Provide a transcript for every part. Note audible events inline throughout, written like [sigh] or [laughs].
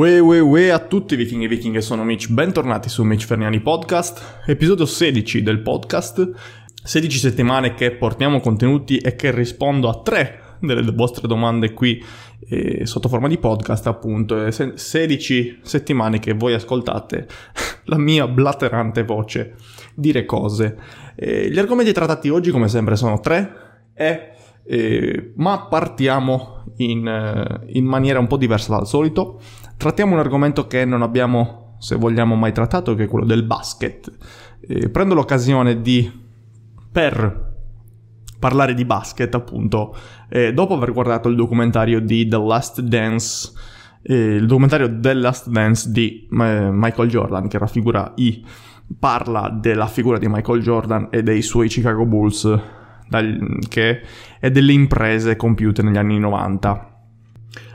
Ue ue ue a tutti vichinghi e vichinghe, sono Mitch, bentornati su Mitch Ferniani Podcast, episodio 16 del podcast, 16 settimane che portiamo contenuti e che rispondo a tre delle vostre domande qui eh, sotto forma di podcast appunto, e 16 settimane che voi ascoltate [laughs] la mia blaterante voce dire cose. Eh, gli argomenti trattati oggi come sempre sono tre e... Eh, ma partiamo in, eh, in maniera un po' diversa dal solito. Trattiamo un argomento che non abbiamo, se vogliamo, mai trattato, che è quello del basket. Eh, prendo l'occasione di, per parlare di basket, appunto, eh, dopo aver guardato il documentario di The Last Dance, eh, il documentario The Last Dance di eh, Michael Jordan, che raffigura i parla della figura di Michael Jordan e dei suoi Chicago Bulls dal, che, e delle imprese compiute negli anni 90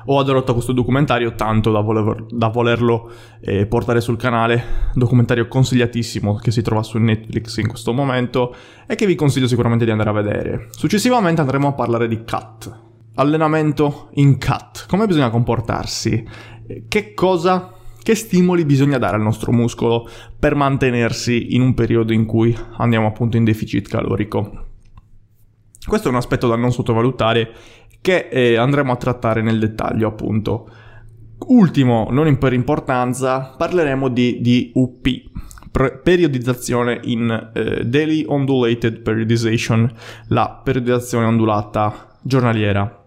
ho adorato questo documentario tanto da, voler, da volerlo eh, portare sul canale, documentario consigliatissimo che si trova su Netflix in questo momento e che vi consiglio sicuramente di andare a vedere. Successivamente andremo a parlare di cut, allenamento in cut, come bisogna comportarsi, che cosa che stimoli bisogna dare al nostro muscolo per mantenersi in un periodo in cui andiamo appunto in deficit calorico. Questo è un aspetto da non sottovalutare che eh, andremo a trattare nel dettaglio appunto. Ultimo, non per importanza, parleremo di DUP, periodizzazione in eh, Daily Ondulated Periodization, la periodizzazione ondulata giornaliera.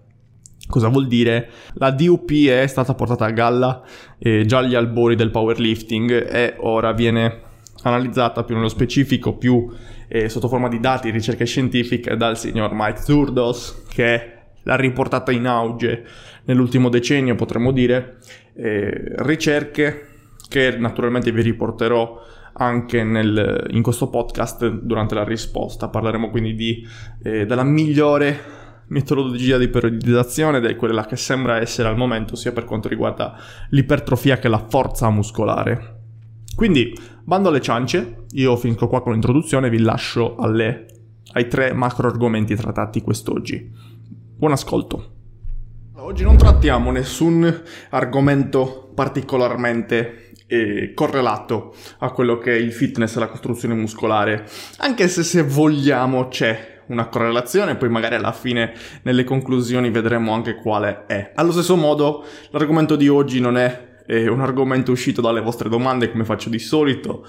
Cosa vuol dire? La DUP è stata portata a galla eh, già agli albori del powerlifting e ora viene analizzata più nello specifico, più eh, sotto forma di dati, ricerche scientifiche dal signor Mike Zurdos, che l'ha riportata in auge nell'ultimo decennio, potremmo dire, eh, ricerche che naturalmente vi riporterò anche nel, in questo podcast durante la risposta. Parleremo quindi di, eh, della migliore metodologia di periodizzazione, ed è quella che sembra essere al momento sia per quanto riguarda l'ipertrofia che la forza muscolare. Quindi, bando alle ciance, io finisco qua con l'introduzione e vi lascio alle, ai tre macro argomenti trattati quest'oggi. Buon ascolto. Oggi non trattiamo nessun argomento particolarmente eh, correlato a quello che è il fitness e la costruzione muscolare, anche se se vogliamo c'è una correlazione, poi magari alla fine nelle conclusioni vedremo anche quale è. Allo stesso modo, l'argomento di oggi non è è un argomento uscito dalle vostre domande come faccio di solito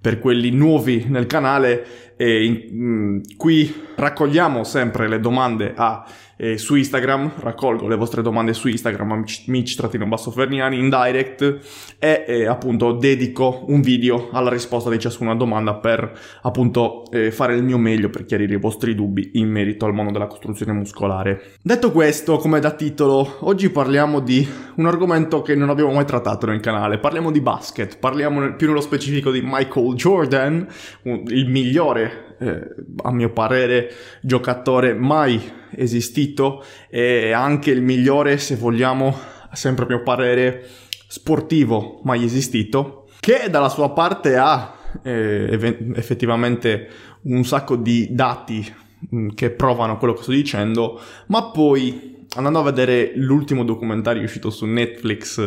per quelli nuovi nel canale e in, mh, qui raccogliamo sempre le domande a eh, su Instagram, raccolgo le vostre domande su Instagram, Mitch-Ferniani in direct e eh, appunto dedico un video alla risposta di ciascuna domanda per appunto eh, fare il mio meglio per chiarire i vostri dubbi in merito al mondo della costruzione muscolare. Detto questo, come da titolo, oggi parliamo di un argomento che non abbiamo mai trattato nel canale, parliamo di basket, parliamo più nello specifico di Michael Jordan, il migliore eh, a mio parere, giocatore mai esistito e anche il migliore, se vogliamo, sempre a mio parere, sportivo mai esistito, che dalla sua parte ha eh, effettivamente un sacco di dati mh, che provano quello che sto dicendo, ma poi andando a vedere l'ultimo documentario uscito su Netflix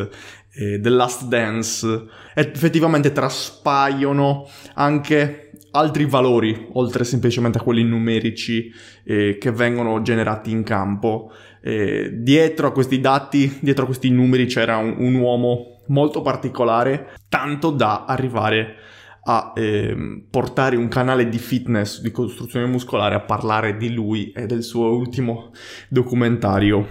eh, The Last Dance, effettivamente traspaiono anche altri valori, oltre semplicemente a quelli numerici eh, che vengono generati in campo. Eh, dietro a questi dati, dietro a questi numeri c'era un, un uomo molto particolare, tanto da arrivare a eh, portare un canale di fitness, di costruzione muscolare, a parlare di lui e del suo ultimo documentario.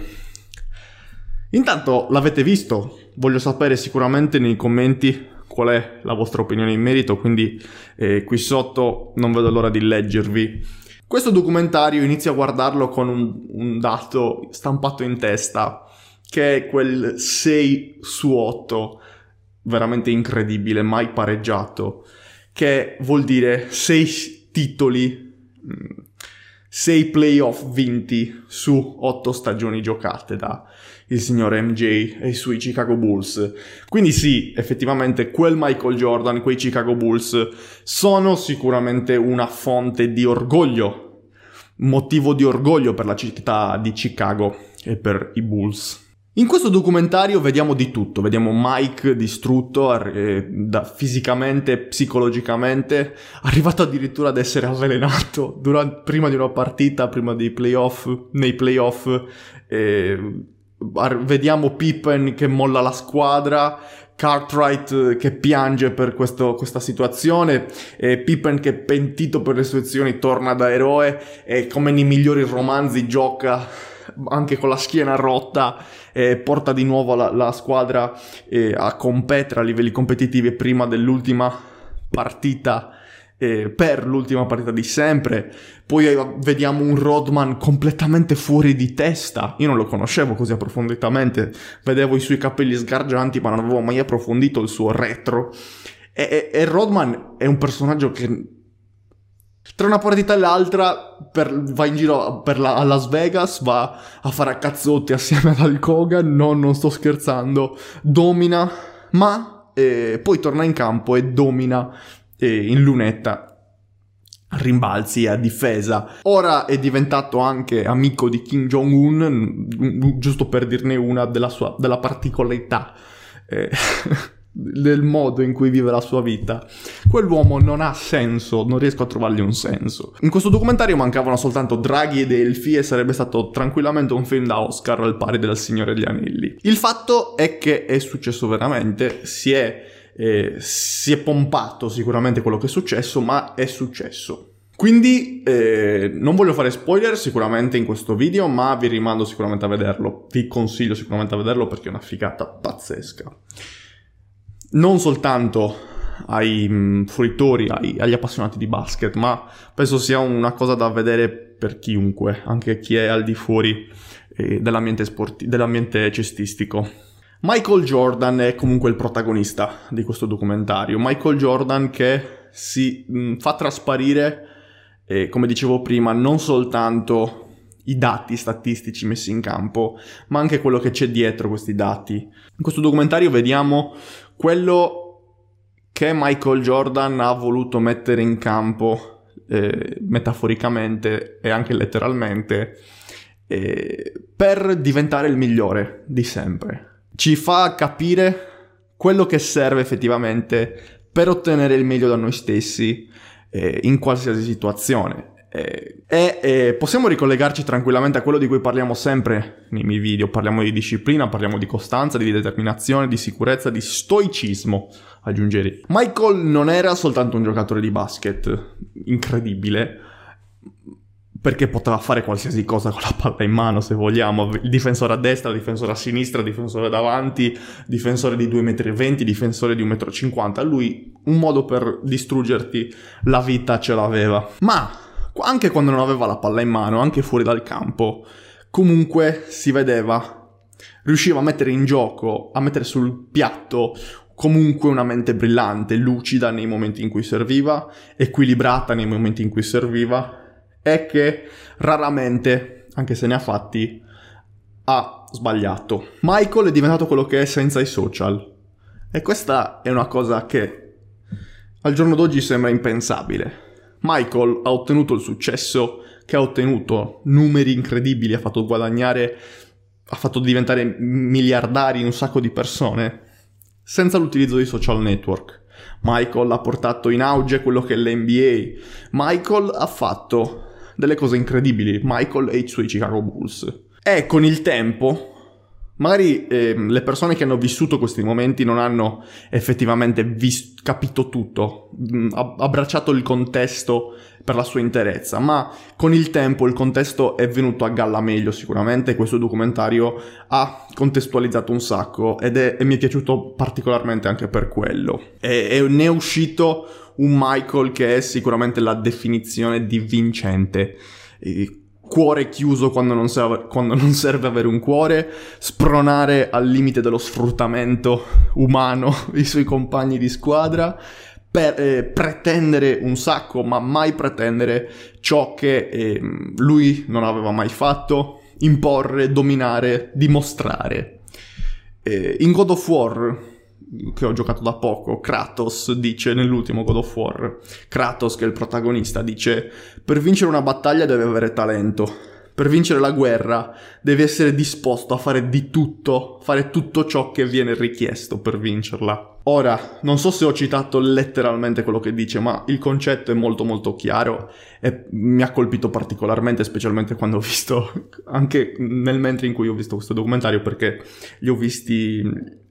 Intanto l'avete visto? Voglio sapere sicuramente nei commenti qual è la vostra opinione in merito, quindi eh, qui sotto non vedo l'ora di leggervi. Questo documentario inizio a guardarlo con un, un dato stampato in testa, che è quel 6 su 8, veramente incredibile, mai pareggiato, che vuol dire 6 titoli, 6 mm, playoff vinti su 8 stagioni giocate da il signor MJ e i suoi Chicago Bulls. Quindi sì, effettivamente quel Michael Jordan, quei Chicago Bulls sono sicuramente una fonte di orgoglio, motivo di orgoglio per la città di Chicago e per i Bulls. In questo documentario vediamo di tutto, vediamo Mike distrutto eh, da, fisicamente, psicologicamente, arrivato addirittura ad essere avvelenato durante, prima di una partita, prima dei playoff, nei playoff, eh, vediamo Pippen che molla la squadra, Cartwright eh, che piange per questo, questa situazione, e Pippen che pentito per le sue azioni torna da eroe e come nei migliori romanzi gioca anche con la schiena rotta eh, porta di nuovo la, la squadra eh, a competere a livelli competitivi prima dell'ultima partita eh, per l'ultima partita di sempre. Poi eh, vediamo un Rodman completamente fuori di testa. Io non lo conoscevo così approfonditamente. Vedevo i suoi capelli sgargianti, ma non avevo mai approfondito il suo retro. E, e, e Rodman è un personaggio che tra una partita e l'altra per, va in giro la, a Las Vegas, va a fare a cazzotti assieme ad Hulk Hogan, no, non sto scherzando, domina, ma eh, poi torna in campo e domina eh, in lunetta rimbalzi a difesa. Ora è diventato anche amico di Kim Jong-un, giusto per dirne una della sua della particolarità. Eh, [laughs] del modo in cui vive la sua vita. Quell'uomo non ha senso, non riesco a trovargli un senso. In questo documentario mancavano soltanto Draghi ed Elfi e sarebbe stato tranquillamente un film da Oscar al pari del Signore degli Anelli. Il fatto è che è successo veramente, si è, eh, si è pompato sicuramente quello che è successo, ma è successo. Quindi eh, non voglio fare spoiler sicuramente in questo video, ma vi rimando sicuramente a vederlo. Vi consiglio sicuramente a vederlo perché è una figata pazzesca non soltanto ai mm, fruitori, ai, agli appassionati di basket, ma penso sia una cosa da vedere per chiunque, anche chi è al di fuori eh, dell'ambiente, sporti- dell'ambiente cestistico. Michael Jordan è comunque il protagonista di questo documentario. Michael Jordan che si mh, mm, fa trasparire, eh, come dicevo prima, non soltanto i dati statistici messi in campo, ma anche quello che c'è dietro questi dati. In questo documentario vediamo quello che Michael Jordan ha voluto mettere in campo eh, metaforicamente e anche letteralmente eh, per diventare il migliore di sempre. Ci fa capire quello che serve effettivamente per ottenere il meglio da noi stessi eh, in qualsiasi situazione. Eh, e eh, possiamo ricollegarci tranquillamente a quello di cui parliamo sempre nei miei video. Parliamo di disciplina, parliamo di costanza, di determinazione, di sicurezza, di stoicismo, aggiungerei. Michael non era soltanto un giocatore di basket incredibile, perché poteva fare qualsiasi cosa con la palla in mano, se vogliamo. Il difensore a destra, difensore a sinistra, difensore davanti, difensore di 2,20 m, difensore di 1,50 m. Lui un modo per distruggerti la vita ce l'aveva. Ma anche quando non aveva la palla in mano, anche fuori dal campo, comunque si vedeva, riusciva a mettere in gioco, a mettere sul piatto comunque una mente brillante, lucida nei momenti in cui serviva, equilibrata nei momenti in cui serviva e che raramente, anche se ne ha fatti, ha sbagliato. Michael è diventato quello che è senza i social e questa è una cosa che al giorno d'oggi sembra impensabile. Michael ha ottenuto il successo che ha ottenuto, numeri incredibili, ha fatto guadagnare, ha fatto diventare miliardari un sacco di persone, senza l'utilizzo dei social network. Michael ha portato in auge quello che è l'NBA. Michael ha fatto delle cose incredibili. Michael e i suoi Chicago Bulls. E con il tempo Magari eh, le persone che hanno vissuto questi momenti non hanno effettivamente vis- capito tutto, mm, abbracciato il contesto per la sua interezza, ma con il tempo il contesto è venuto a galla meglio sicuramente, questo documentario ha contestualizzato un sacco ed è, e mi è piaciuto particolarmente anche per quello. E, e ne è uscito un Michael che è sicuramente la definizione di vincente. Cuore chiuso quando non, serve, quando non, serve, avere un cuore, spronare al limite dello sfruttamento umano [laughs] i suoi compagni di squadra, per, eh, pretendere un sacco, ma mai pretendere ciò che eh, lui non aveva mai fatto, imporre, dominare, dimostrare. Eh, in God of War che ho giocato da poco, Kratos dice nell'ultimo God of War, Kratos che è il protagonista dice per vincere una battaglia deve avere talento, per vincere la guerra devi essere disposto a fare di tutto, fare tutto ciò che viene richiesto per vincerla. Ora, non so se ho citato letteralmente quello che dice, ma il concetto è molto molto chiaro e mi ha colpito particolarmente, specialmente quando ho visto, anche nel mentre in cui ho visto questo documentario, perché li ho visti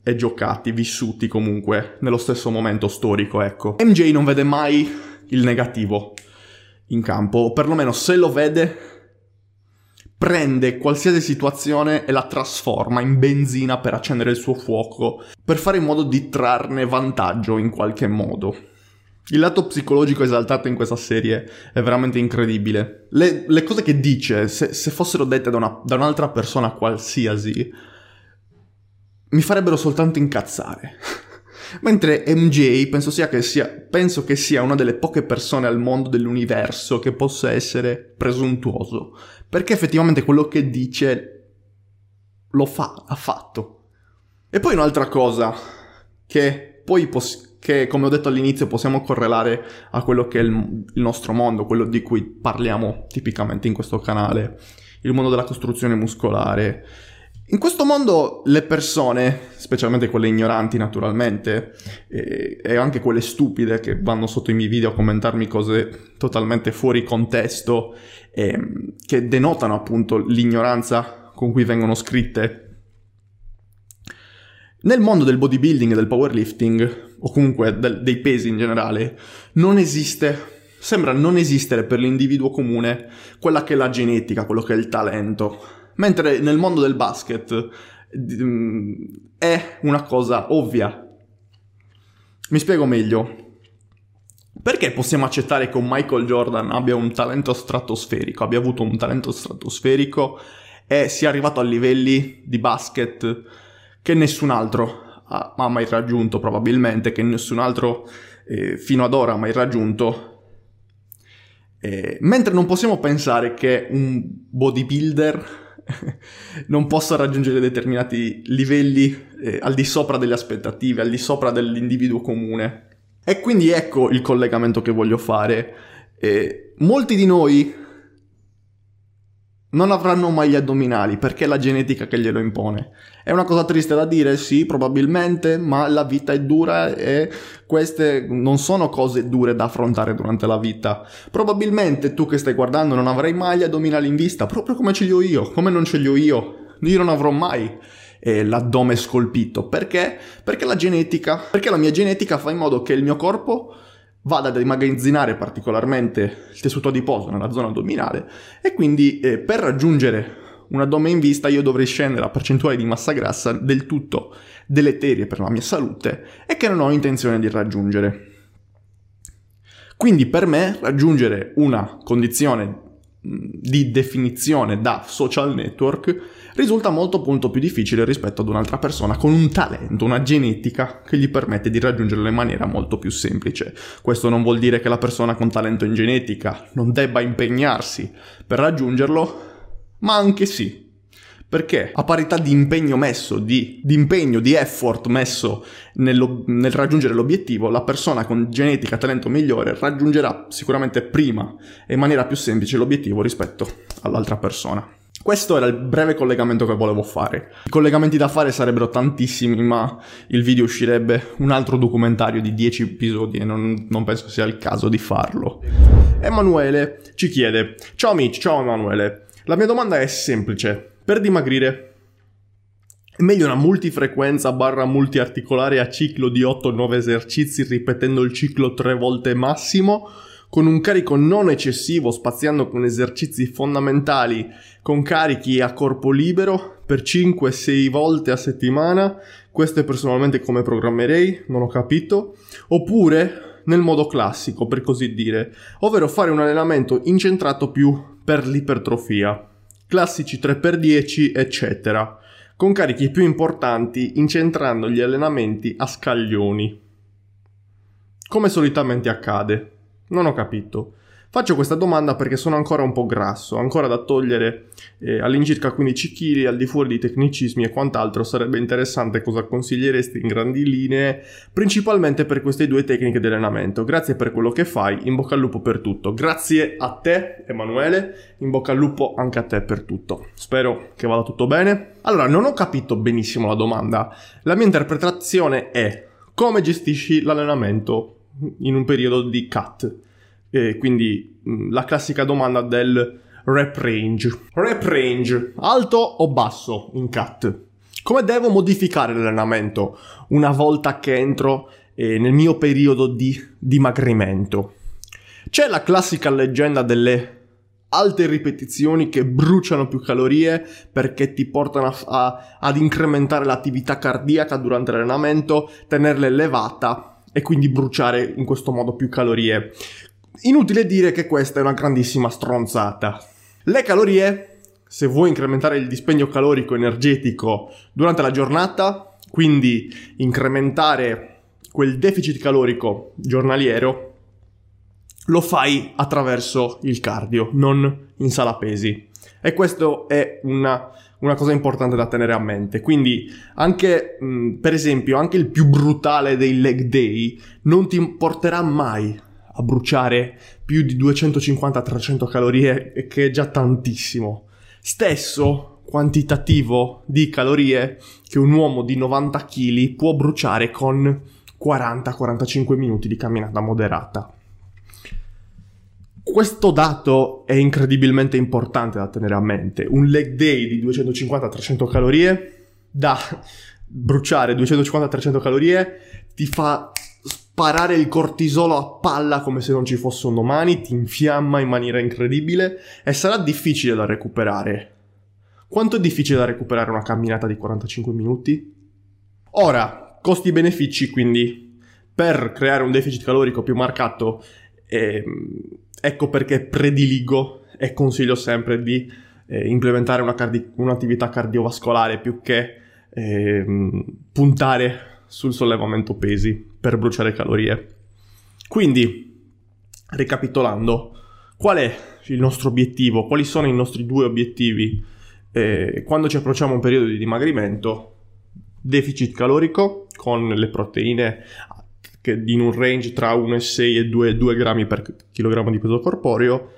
e giocati, vissuti comunque nello stesso momento storico, ecco. MJ non vede mai il negativo in campo, o perlomeno se lo vede prende qualsiasi situazione e la trasforma in benzina per accendere il suo fuoco, per fare in modo di trarne vantaggio in qualche modo. Il lato psicologico esaltato in questa serie è veramente incredibile. Le, le cose che dice, se, se fossero dette da, una, da, un'altra persona qualsiasi, mi farebbero soltanto incazzare. [laughs] Mentre MJ penso, che sia, penso che sia una delle poche persone al mondo dell'universo che possa essere presuntuoso perché effettivamente quello che dice lo fa, ha fatto. E poi un'altra cosa che poi poss- che come ho detto all'inizio possiamo correlare a quello che è il, il nostro mondo, quello di cui parliamo tipicamente in questo canale, il mondo della costruzione muscolare. In questo mondo le persone, specialmente quelle ignoranti naturalmente, e, e, anche quelle stupide che vanno sotto i miei video a commentarmi cose totalmente fuori contesto eh, che denotano appunto l'ignoranza con cui vengono scritte. Nel mondo del bodybuilding e del powerlifting, o comunque del, dei pesi in generale, non esiste, sembra non esistere per l'individuo comune quella che è la genetica, quello che è il talento. Mentre nel mondo del basket mm, è una cosa ovvia. Mi spiego meglio. Perché possiamo accettare che un Michael Jordan abbia un talento stratosferico, abbia avuto un talento stratosferico e sia arrivato a livelli di basket che nessun altro ha, mai raggiunto, probabilmente, che nessun altro eh, fino ad ora ha mai raggiunto? Eh, mentre non possiamo pensare che un bodybuilder [laughs] non possa raggiungere determinati livelli eh, al di sopra delle aspettative, al di sopra dell'individuo comune. E quindi ecco il collegamento che voglio fare. Eh, molti di noi non avranno mai gli addominali perché è la genetica che glielo impone. È una cosa triste da dire, sì, probabilmente, ma la vita è dura e queste non sono cose dure da affrontare durante la vita. Probabilmente tu che stai guardando non avrai mai gli addominali in vista, proprio come ce li ho io, come non ce li ho io. Io non avrò mai eh, l'addome scolpito. Perché? Perché la genetica, perché la mia genetica fa in modo che il mio corpo vada ad immagazzinare particolarmente il tessuto adiposo nella zona addominale e quindi eh, per raggiungere un addome in vista io dovrei scendere a percentuale di massa grassa del tutto deleterie per la mia salute e che non ho intenzione di raggiungere. Quindi per me raggiungere una condizione di definizione da social network risulta molto molto più difficile rispetto ad un'altra persona con un talento, una genetica che gli permette di raggiungerlo in maniera molto più semplice. Questo non vuol dire che la persona con talento in genetica non debba impegnarsi per raggiungerlo, ma anche sì, perché a parità di impegno messo, di, di impegno, di effort messo nello, nel raggiungere l'obiettivo, la persona con genetica talento migliore raggiungerà sicuramente prima e in maniera più semplice l'obiettivo rispetto all'altra persona. Questo era il breve collegamento che volevo fare. I collegamenti da fare sarebbero tantissimi, ma il video uscirebbe un altro documentario di 10 episodi e non, non penso sia il caso di farlo. Emanuele ci chiede: Ciao amici, ciao Emanuele. La mia domanda è semplice. Per dimagrire è meglio una multifrequenza barra multiarticolare a ciclo di 8-9 esercizi ripetendo il ciclo 3 volte massimo con un carico non eccessivo spaziando con esercizi fondamentali con carichi a corpo libero per 5-6 volte a settimana. Questo è personalmente come programmerei, non ho capito. Oppure nel modo classico, per così dire, ovvero fare un allenamento incentrato più per l'ipertrofia classici 3x10, eccetera, con carichi più importanti incentrando gli allenamenti a scaglioni. Come solitamente accade. Non ho capito. Faccio questa domanda perché sono ancora un po' grasso, ancora da togliere eh, all'incirca 15 kg, al di fuori di tecnicismi e quant'altro. Sarebbe interessante cosa consiglieresti in grandi linee, principalmente per queste due tecniche di allenamento. Grazie per quello che fai, in bocca al lupo per tutto. Grazie a te, Emanuele, in bocca al lupo anche a te per tutto. Spero che vada tutto bene. Allora, non ho capito benissimo la domanda. La mia interpretazione è come gestisci l'allenamento in un periodo di cut? E quindi mm, la classica domanda del rep range. Rep range, alto o basso in cut? Come devo modificare l'allenamento una volta che entro eh, nel mio periodo di dimagrimento? C'è la classica leggenda delle alte ripetizioni che bruciano più calorie perché ti portano a, a, ad incrementare l'attività cardiaca durante l'allenamento, tenerla elevata e quindi bruciare in questo modo più calorie. Inutile dire che questa è una grandissima stronzata. Le calorie, se vuoi incrementare il dispendio calorico energetico durante la giornata, quindi incrementare quel deficit calorico giornaliero, lo fai attraverso il cardio, non in sala pesi. E questo è una, una cosa importante da tenere a mente. Quindi anche, mh, per esempio, anche il più brutale dei leg day non ti porterà mai a bruciare più di 250-300 calorie, che è già tantissimo. Stesso quantitativo di calorie che un uomo di 90 kg può bruciare con 40-45 minuti di camminata moderata. Questo dato è incredibilmente importante da tenere a mente. Un leg day di 250-300 calorie da bruciare 250-300 calorie ti fa sparare il cortisolo a palla come se non ci fosse un domani, ti infiamma in maniera incredibile e sarà difficile da recuperare. Quanto è difficile da recuperare una camminata di 45 minuti? Ora, costi-benefici, quindi per creare un deficit calorico più marcato, eh, ecco perché prediligo e consiglio sempre di eh, implementare una cardi- un'attività cardiovascolare più che eh, puntare sul sollevamento pesi per bruciare calorie. Quindi, ricapitolando, qual è il nostro obiettivo? Quali sono i nostri due obiettivi eh, quando ci approcciamo a un periodo di dimagrimento? Deficit calorico con le proteine che in un range tra 1,6 e 2, 2 grammi per chilogrammo di peso corporeo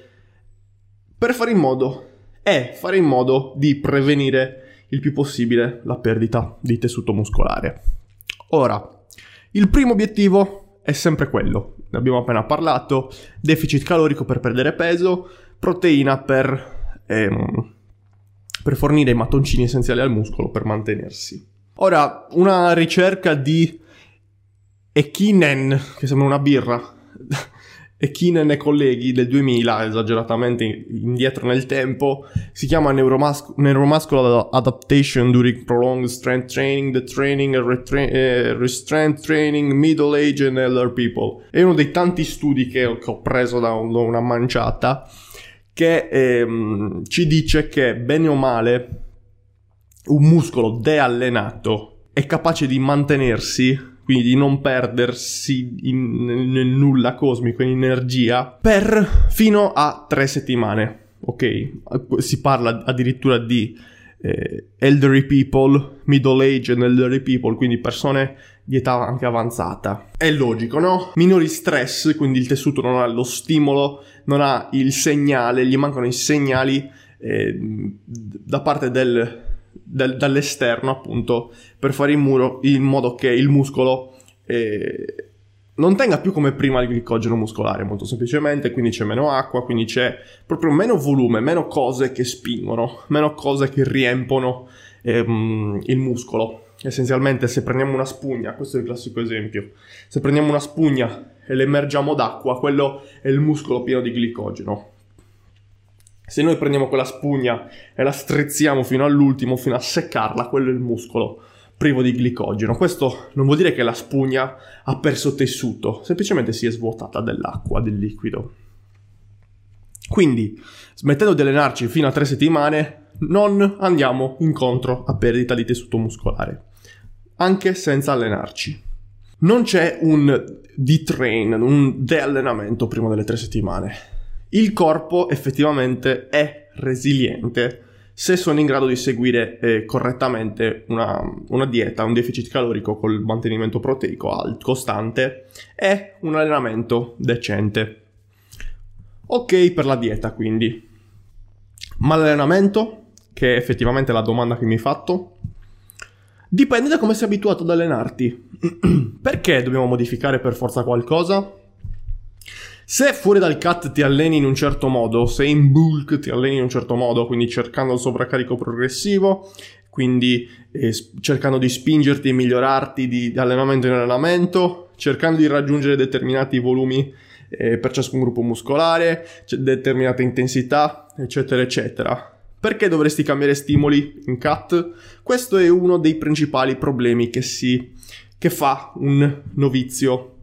per fare in modo è fare in modo di prevenire il più possibile la perdita di tessuto muscolare. Ora, il primo obiettivo è sempre quello, ne abbiamo appena parlato, deficit calorico per perdere peso, proteina per, ehm, per fornire i mattoncini essenziali al muscolo per mantenersi. Ora, una ricerca di Ekinen, che sembra una birra, [laughs] e Keenan e colleghi del 2000, esageratamente indietro nel tempo, si chiama Neuromus- Neuromuscular Adaptation During Prolonged Strength Training, The Training retra- eh, Restraint Training, Middle Age and Elder People. È uno dei tanti studi che ho, che ho preso da, un, da, una manciata che ehm, ci dice che bene o male un muscolo deallenato è capace di mantenersi quindi di non perdersi in, nel nulla cosmico, in energia, per fino a tre settimane. Ok, si parla addirittura di eh, elderly people, middle age and elderly people, quindi persone di età anche avanzata. È logico, no? Minori stress, quindi il tessuto non ha lo stimolo, non ha il segnale, gli mancano i segnali eh, da parte del, dal, dall'esterno appunto per fare in, muro, in modo che il muscolo eh, non tenga più come prima il glicogeno muscolare molto semplicemente, quindi c'è meno acqua, quindi c'è proprio meno volume, meno cose che spingono, meno cose che riempono ehm, il muscolo. Essenzialmente se prendiamo una spugna, questo è il classico esempio, se prendiamo una spugna e l'emergiamo d'acqua, quello è il muscolo pieno di glicogeno. Se noi prendiamo quella spugna e la strizziamo fino all'ultimo, fino a seccarla, quello è il muscolo privo di glicogeno. Questo non vuol dire che la spugna ha perso tessuto, semplicemente si è svuotata dell'acqua, del liquido. Quindi, smettendo di allenarci fino a tre settimane, non andiamo incontro a perdita di tessuto muscolare, anche senza allenarci. Non c'è un detrain, un deallenamento prima delle tre settimane il corpo effettivamente è resiliente se sono in grado di seguire eh, correttamente una, una, dieta, un deficit calorico col mantenimento proteico alto, costante e un allenamento decente. Ok per la dieta quindi. Ma l'allenamento, che è effettivamente la domanda che mi hai fatto, dipende da come sei abituato ad allenarti. [clears throat] Perché dobbiamo modificare per forza qualcosa? Se fuori dal cut ti alleni in un certo modo, se in bulk ti alleni in un certo modo, quindi cercando il sovraccarico progressivo, quindi eh, cercando di spingerti e migliorarti di, di, allenamento in allenamento, cercando di raggiungere determinati volumi eh, per ciascun gruppo muscolare, determinate intensità, eccetera, eccetera. Perché dovresti cambiare stimoli in cut? Questo è uno dei principali problemi che, si, che fa un novizio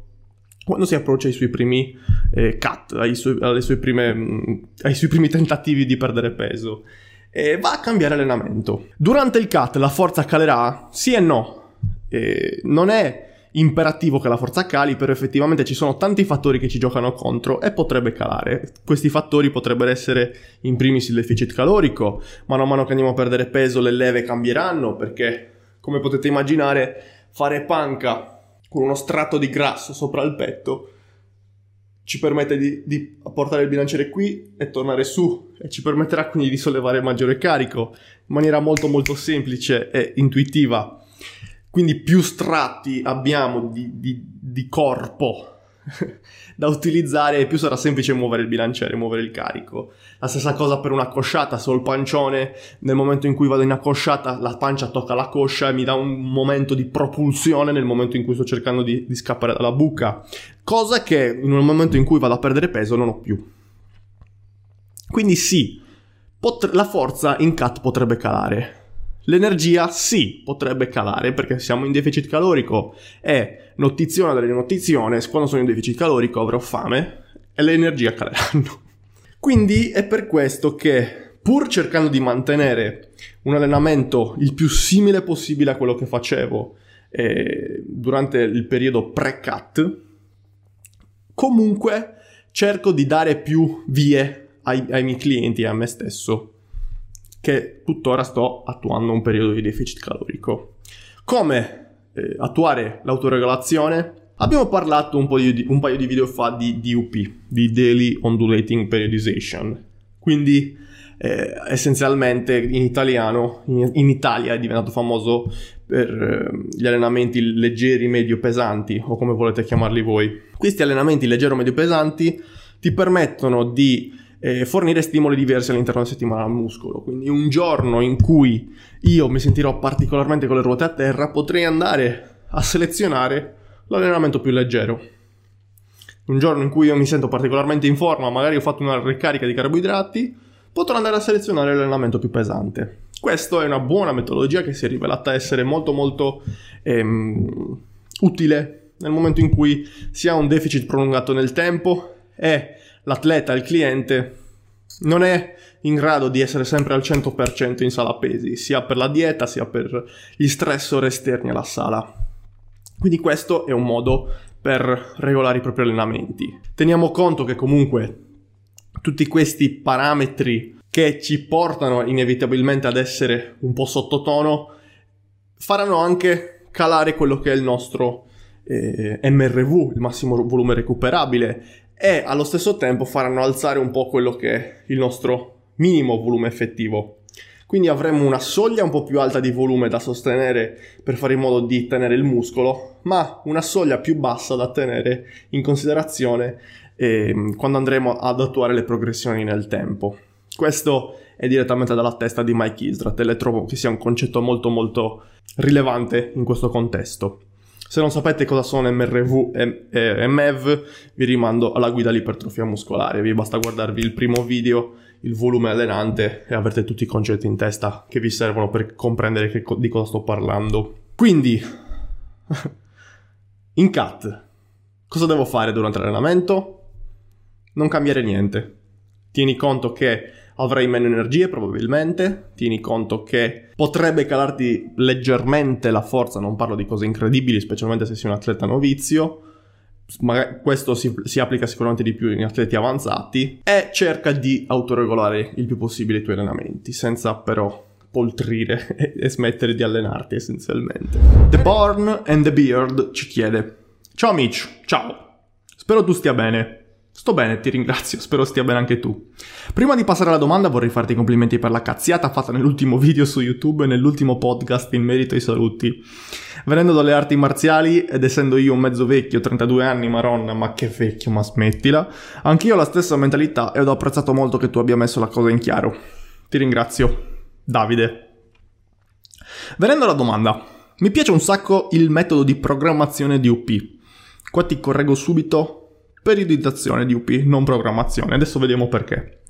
quando si approccia ai suoi primi eh, cut, ai sue prime, mm, ai suoi primi tentativi di perdere peso, e va a cambiare allenamento. Durante il cut la forza calerà? Sì e no. Eh, non è imperativo che la forza cali, però effettivamente ci sono tanti fattori che ci giocano contro e potrebbe calare. Questi fattori potrebbero essere in primis il deficit calorico, mano a mano che andiamo a perdere peso le leve cambieranno perché, come potete immaginare, fare panca con uno strato di grasso sopra il petto ci permette di, di, portare il bilanciere qui e tornare su e ci permetterà quindi di sollevare maggiore carico in maniera molto molto semplice e intuitiva. Quindi più stratti abbiamo di, di, di corpo [laughs] da utilizzare più sarà semplice muovere il bilanciere, muovere il carico. La stessa cosa per una cosciata, se il pancione, nel momento in cui vado in accosciata la pancia tocca la coscia e mi dà un momento di propulsione nel momento in cui sto cercando di, di scappare dalla buca, cosa che in un momento in cui vado a perdere peso non ho più. Quindi sì, pot- la forza in cut potrebbe calare, L'energia sì, potrebbe calare perché siamo in deficit calorico e notizione delle notizione, quando sono in deficit calorico avrò fame e le energie caleranno. [laughs] Quindi è per questo che pur cercando di mantenere un allenamento il più simile possibile a quello che facevo eh, durante il periodo pre-cut, comunque cerco di dare più vie ai, ai miei clienti e a me stesso che tuttora sto attuando un periodo di deficit calorico. Come eh, attuare l'autoregolazione? Abbiamo parlato un, di, un, paio di video fa di DUP, di Daily Undulating Periodization. Quindi eh, essenzialmente in italiano, in, in, Italia è diventato famoso per eh, gli allenamenti leggeri, medio, pesanti o come volete chiamarli voi. Questi allenamenti leggero, medio, pesanti ti permettono di eh, fornire stimoli diversi all'interno della settimana al muscolo. Quindi un giorno in cui io mi sentirò particolarmente con le ruote a terra, potrei andare a selezionare l'allenamento più leggero. Un giorno in cui io mi sento particolarmente in forma, magari ho fatto una ricarica di carboidrati, potrò andare a selezionare l'allenamento più pesante. Questa è una buona metodologia che si è rivelata essere molto molto ehm, utile nel momento in cui si ha un deficit prolungato nel tempo e l'atleta, il cliente, non è in grado di essere sempre al 100% in sala pesi, sia per la dieta sia per gli stressor esterni alla sala. Quindi questo è un modo per regolare i propri allenamenti. Teniamo conto che comunque tutti questi parametri che ci portano inevitabilmente ad essere un po' sottotono faranno anche calare quello che è il nostro eh, MRV, il massimo volume recuperabile, e allo stesso tempo faranno alzare un po' quello che è il nostro minimo volume effettivo. Quindi avremo una soglia un po' più alta di volume da sostenere per fare in modo di tenere il muscolo, ma una soglia più bassa da tenere in considerazione eh, quando andremo ad attuare le progressioni nel tempo. Questo è direttamente dalla testa di Mike Isdrat e le trovo che sia un concetto molto molto rilevante in questo contesto. Se non sapete cosa sono MRV e MEV, vi rimando alla guida all'ipertrofia muscolare. Vi basta guardarvi il primo video, il volume allenante e avrete tutti i concetti in testa che vi servono per comprendere che, di cosa sto parlando. Quindi, [laughs] in cut, cosa devo fare durante l'allenamento? Non cambiare niente. Tieni conto che avrai meno energie probabilmente, tieni conto che potrebbe calarti leggermente la forza, non parlo di cose incredibili, specialmente se sei un atleta novizio, questo si, si, applica sicuramente di più in atleti avanzati, e cerca di autoregolare il più possibile i tuoi allenamenti, senza però poltrire [laughs] e, e smettere di allenarti essenzialmente. The Born and the Beard ci chiede. Ciao amici, ciao, spero tu stia bene. Sto bene, ti ringrazio, spero stia bene anche tu. Prima di passare alla domanda vorrei farti i complimenti per la cazziata fatta nell'ultimo [laughs] video su YouTube e nell'ultimo podcast in merito ai saluti. Venendo dalle arti marziali ed essendo io un mezzo vecchio, 32 anni, maronna, ma che vecchio, ma smettila, anch'io ho la stessa mentalità e ho apprezzato molto che tu abbia messo la cosa in chiaro. Ti ringrazio. Davide. Venendo alla domanda, mi piace un sacco il metodo di programmazione di UP. Qua ti correggo subito periodizzazione di UP, non programmazione. Adesso vediamo perché.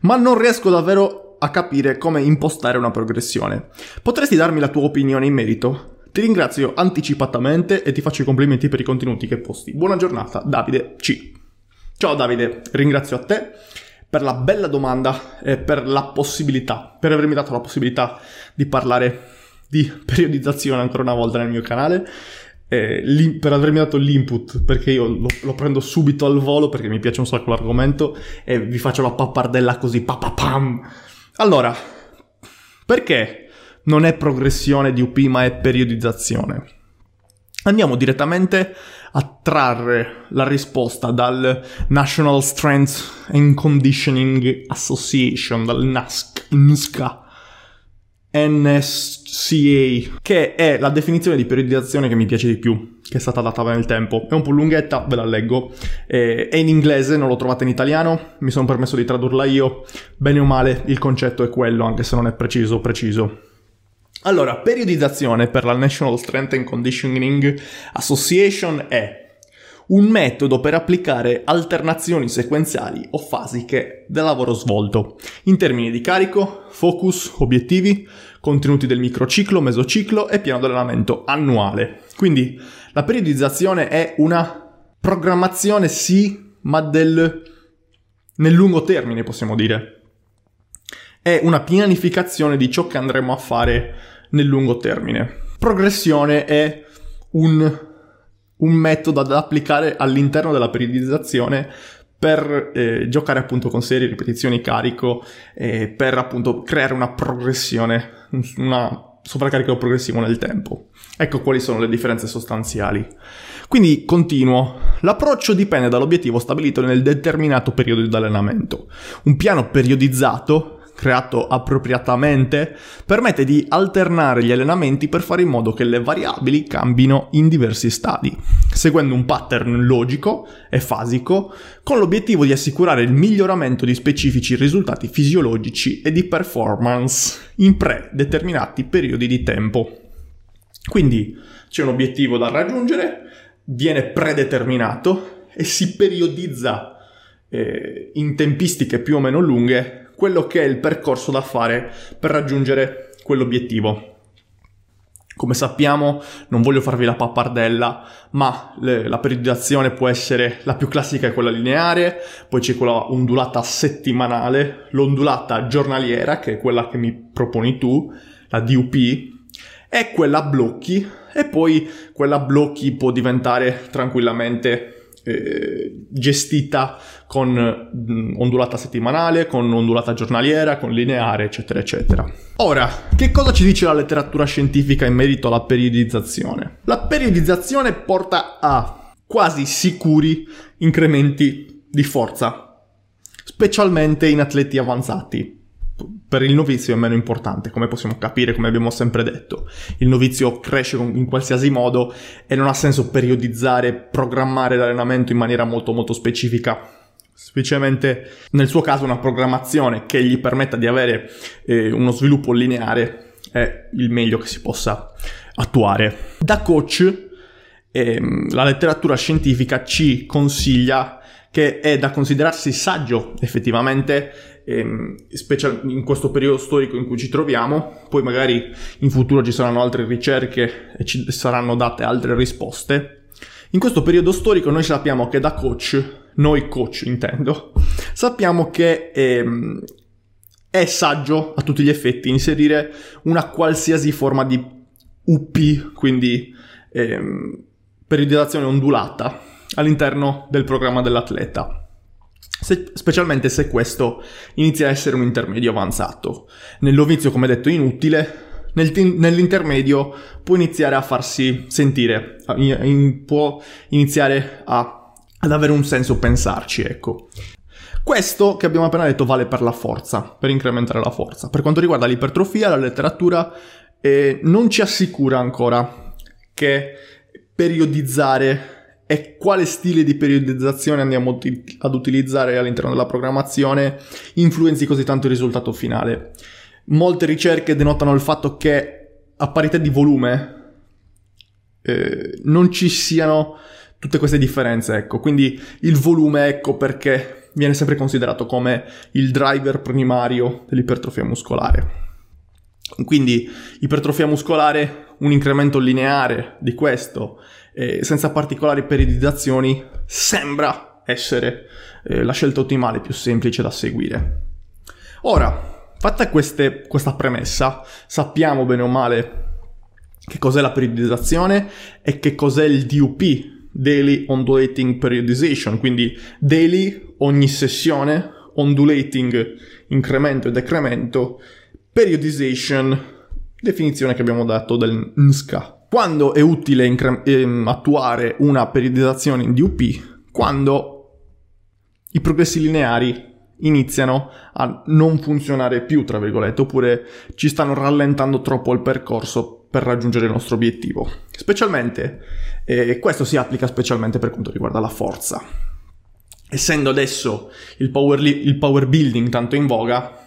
Ma non riesco davvero a capire come impostare una progressione. Potresti darmi la tua opinione in merito? Ti ringrazio anticipatamente e ti faccio i complimenti per i contenuti che posti. Buona giornata, Davide C. Ciao Davide, ringrazio a te per la bella domanda e per la possibilità, per avermi dato la possibilità di parlare di periodizzazione ancora una volta nel mio canale eh, per avermi dato l'input, perché io lo, lo, prendo subito al volo perché mi piace un sacco l'argomento e vi faccio la pappardella così, papapam. Allora, perché non è progressione di UP ma è periodizzazione? Andiamo direttamente a trarre la risposta dal National Strength and Conditioning Association, dal NASC, NSCA, NSCA, che è la definizione di periodizzazione che mi piace di più, che è stata data nel tempo. È un po' lunghetta, ve la leggo. è in inglese, non l'ho trovata in italiano, mi sono permesso di tradurla io. Bene o male, il concetto è quello, anche se non è preciso preciso. Allora, periodizzazione per la National Strength and Conditioning Association è un metodo per applicare alternazioni sequenziali o fasiche del lavoro svolto, in termini di carico, focus, obiettivi, contenuti del microciclo, mesociclo e piano di allenamento annuale. Quindi la periodizzazione è una programmazione sì, ma del nel lungo termine possiamo dire. È una pianificazione di ciò che andremo a fare nel lungo termine. Progressione è un un metodo da applicare all'interno della periodizzazione per eh, giocare appunto con serie, ripetizioni, carico, eh, per appunto creare una progressione, una sovraccarico progressivo nel tempo. Ecco quali sono le differenze sostanziali. Quindi continuo. L'approccio dipende dall'obiettivo stabilito nel determinato periodo di allenamento. Un piano periodizzato creato appropriatamente, permette di alternare gli allenamenti per fare in modo che le variabili cambino in diversi stadi, seguendo un pattern logico e fasico, con l'obiettivo di assicurare il miglioramento di specifici risultati fisiologici e di performance in predeterminati periodi di tempo. Quindi c'è un obiettivo da raggiungere, viene predeterminato e si periodizza eh, in tempistiche più o meno lunghe quello che è il percorso da fare per raggiungere quell'obiettivo. Come sappiamo, non voglio farvi la pappardella, ma le, la periodizzazione può essere la più classica è quella lineare, poi c'è quella ondulata settimanale, l'ondulata giornaliera, che è quella che mi proponi tu, la DUP, e quella blocchi, e poi quella blocchi può diventare tranquillamente eh, gestita con mm, ondulata settimanale, con ondulata giornaliera, con lineare, eccetera, eccetera. Ora, che cosa ci dice la letteratura scientifica in merito alla periodizzazione? La periodizzazione porta a quasi sicuri incrementi di forza, specialmente in atleti avanzati per il novizio è meno importante, come possiamo capire, come abbiamo sempre detto. Il novizio cresce in qualsiasi modo e non ha senso periodizzare, programmare l'allenamento in maniera molto molto specifica. Specialmente nel suo caso una programmazione che gli permetta di avere eh, uno sviluppo lineare è il meglio che si possa attuare. Da coach ehm, la letteratura scientifica ci consiglia che è da considerarsi saggio effettivamente ehm, special- in questo periodo storico in cui ci troviamo, poi magari in futuro ci saranno altre ricerche e ci saranno date altre risposte. In questo periodo storico noi sappiamo che da coach, noi coach intendo, sappiamo che ehm, è saggio a tutti gli effetti inserire una qualsiasi forma di UP, quindi ehm, periodizzazione ondulata, all'interno del programma dell'atleta. Se, specialmente se questo inizia a essere un intermedio avanzato. Nel novizio, come detto, inutile, nel nell'intermedio può iniziare a farsi sentire, può iniziare a, ad avere un senso pensarci, ecco. Questo che abbiamo appena detto vale per la forza, per incrementare la forza. Per quanto riguarda l'ipertrofia, la letteratura eh, non ci assicura ancora che periodizzare e quale stile di periodizzazione andiamo ad utilizzare all'interno della programmazione influenzi così tanto il risultato finale. Molte ricerche denotano il fatto che a parità di volume eh, non ci siano tutte queste differenze, ecco. Quindi il volume, ecco perché viene sempre considerato come il driver primario dell'ipertrofia muscolare. Quindi ipertrofia muscolare, un incremento lineare di questo eh, senza particolari periodizzazioni, sembra essere eh, la scelta ottimale più semplice da seguire. Ora, fatta queste, questa premessa, sappiamo bene o male che cos'è la periodizzazione e che cos'è il DUP, Daily Ondulating Periodization, quindi daily ogni sessione, ondulating incremento e decremento, periodization, definizione che abbiamo dato del NSCA, quando è utile incre- ehm, attuare una periodizzazione in DUP? Quando i progressi lineari iniziano a non funzionare più, tra virgolette, oppure ci stanno rallentando troppo il percorso per raggiungere il nostro obiettivo. Specialmente, eh, questo si applica specialmente per quanto riguarda la forza. Essendo adesso il power, li- il power building tanto in voga,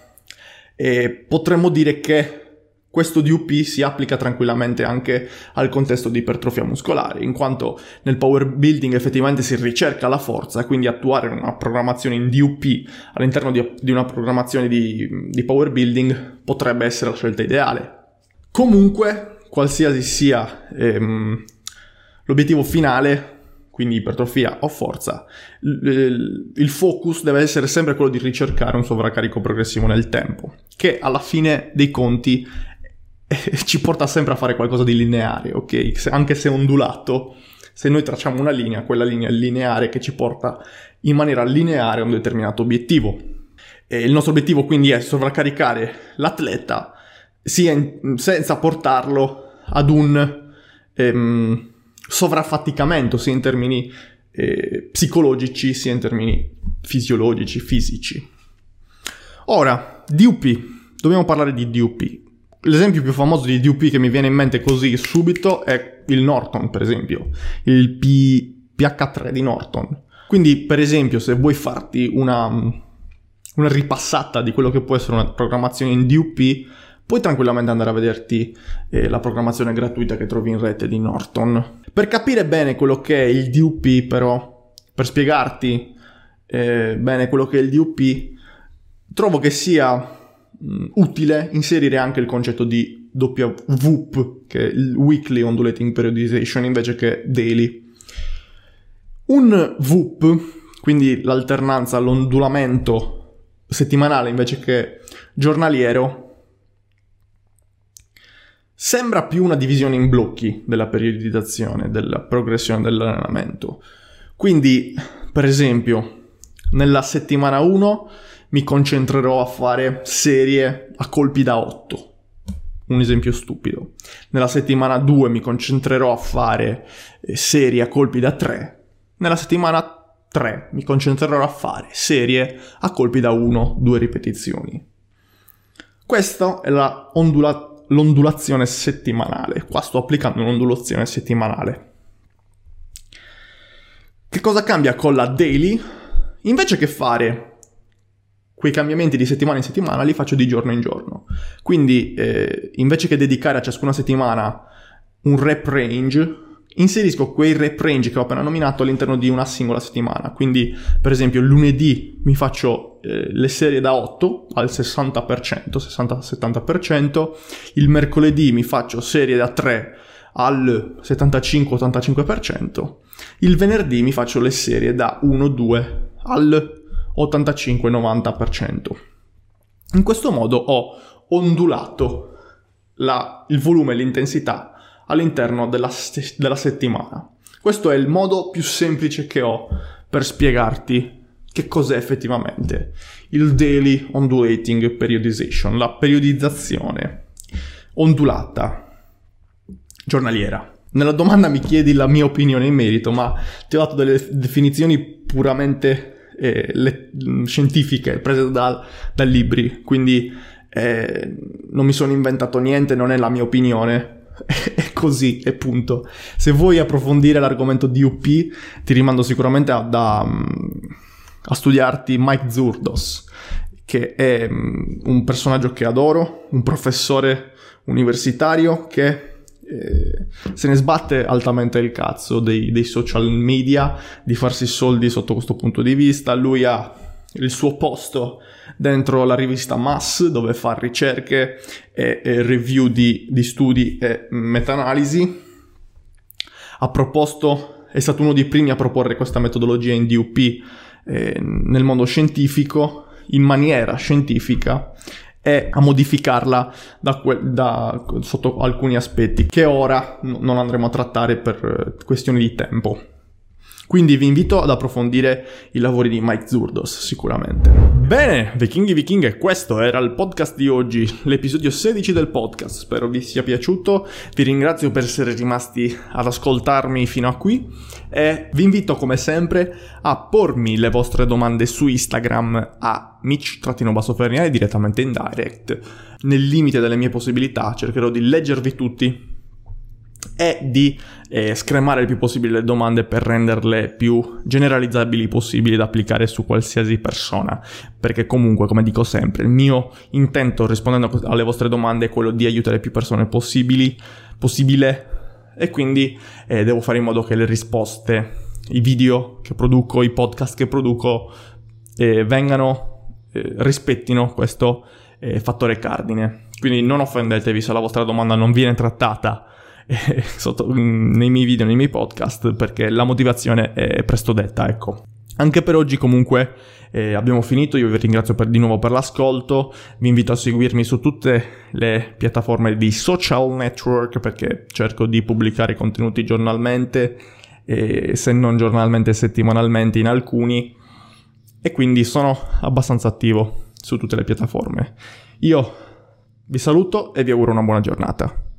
eh, potremmo dire che questo DUP si applica tranquillamente anche al contesto di ipertrofia muscolare, in quanto nel power building effettivamente si ricerca la forza, quindi attuare una programmazione in DUP all'interno di, di una programmazione di, di power building potrebbe essere la scelta ideale. Comunque, qualsiasi sia ehm, l'obiettivo finale, quindi ipertrofia o forza, il, il focus deve essere sempre quello di ricercare un sovraccarico progressivo nel tempo, che alla fine dei conti [laughs] ci porta sempre a fare qualcosa di lineare, ok? Se, anche se ondulato, se noi tracciamo una linea, quella linea è lineare che ci porta in maniera lineare a un determinato obiettivo. E il nostro obiettivo quindi è sovraccaricare l'atleta in, senza portarlo ad un ehm, sovraffaticamento sia in termini eh, psicologici sia in termini fisiologici, fisici. Ora, DUP, dobbiamo parlare di DUP. L'esempio più famoso di DUP che mi viene in mente così subito è il Norton, per esempio, il P- PH3 di Norton. Quindi, per esempio, se vuoi farti una, una ripassata di quello che può essere una programmazione in DUP, puoi tranquillamente andare a vederti eh, la programmazione gratuita che trovi in rete di Norton. Per capire bene quello che è il DUP, però, per spiegarti eh, bene quello che è il DUP, trovo che sia utile inserire anche il concetto di WVOOP, che è il Weekly Ondulating Periodization, invece che Daily. Un VOOP, quindi l'alternanza, l'ondulamento settimanale invece che giornaliero, sembra più una divisione in blocchi della periodizzazione, della progressione dell'allenamento. Quindi, per esempio, nella settimana 1 mi concentrerò a fare serie a colpi da 8. Un esempio stupido. Nella settimana 2 mi concentrerò a fare eh, serie a colpi da 3. Nella settimana 3 mi concentrerò a fare serie a colpi da 1, 2 ripetizioni. Questa è la ondula- l'ondulazione settimanale. Qua sto applicando un'ondulazione settimanale. Che cosa cambia con la daily? Invece che fare quei cambiamenti di settimana in settimana li faccio di giorno in giorno. Quindi eh, invece che dedicare a ciascuna settimana un rep range, inserisco quei rep range che ho appena nominato all'interno di una singola settimana. Quindi, per esempio, lunedì mi faccio eh, le serie da 8 al 60%, 60-70%, il mercoledì mi faccio serie da 3 al 75-85%, il venerdì mi faccio le serie da 1-2 al 85-90%. In questo modo ho ondulato la, il volume e l'intensità all'interno della, della settimana. Questo è il modo più semplice che ho per spiegarti che cos'è effettivamente il daily ondulating periodization, la periodizzazione ondulata giornaliera. Nella domanda mi chiedi la mia opinione in merito, ma ti ho dato delle definizioni puramente eh, le, scientifiche prese da, da libri, quindi eh, non mi sono inventato niente, non è la mia opinione, [laughs] è così, e punto. Se vuoi approfondire l'argomento DUP, ti rimando sicuramente a, da, a studiarti Mike Zurdos, che è un personaggio che adoro, un professore universitario che eh, se ne sbatte altamente il cazzo dei, dei, social media, di farsi soldi sotto questo punto di vista. Lui ha il suo posto dentro la rivista Mass dove fa ricerche e, e review di, di, studi e meta-analisi. Ha proposto, è stato uno dei primi a proporre questa metodologia in DUP eh, nel mondo scientifico in maniera scientifica e a modificarla da que- da, sotto alcuni aspetti che ora non andremo a trattare per eh, questioni di tempo. Quindi vi invito ad approfondire i lavori di Mike Zurdos, sicuramente. Bene, vichinghi vichinghe, questo era il podcast di oggi, l'episodio 16 del podcast. Spero vi sia piaciuto. Vi ringrazio per essere rimasti ad ascoltarmi fino a qui e vi invito come sempre a pormi le vostre domande su Instagram a Mitch-Basso direttamente in direct. Nel limite delle mie possibilità cercherò di leggervi tutti è di eh, scremare il più possibile le domande per renderle più generalizzabili possibili da applicare su qualsiasi persona, perché comunque, come dico sempre, il mio intento rispondendo alle vostre domande è quello di aiutare più persone possibili, possibile e quindi eh, devo fare in modo che le risposte, i video che produco, i podcast che produco eh, vengano, eh, rispettino questo eh, fattore cardine. Quindi non offendetevi se la vostra domanda non viene trattata [laughs] sotto, mm, nei miei video, nei miei podcast, perché la motivazione è presto detta, ecco. Anche per oggi comunque eh, abbiamo finito, io vi ringrazio per, di nuovo per l'ascolto, vi invito a seguirmi su tutte le piattaforme di social network perché cerco di pubblicare contenuti giornalmente, e se non giornalmente settimanalmente in alcuni e quindi sono abbastanza attivo su tutte le piattaforme. Io vi saluto e vi auguro una buona giornata.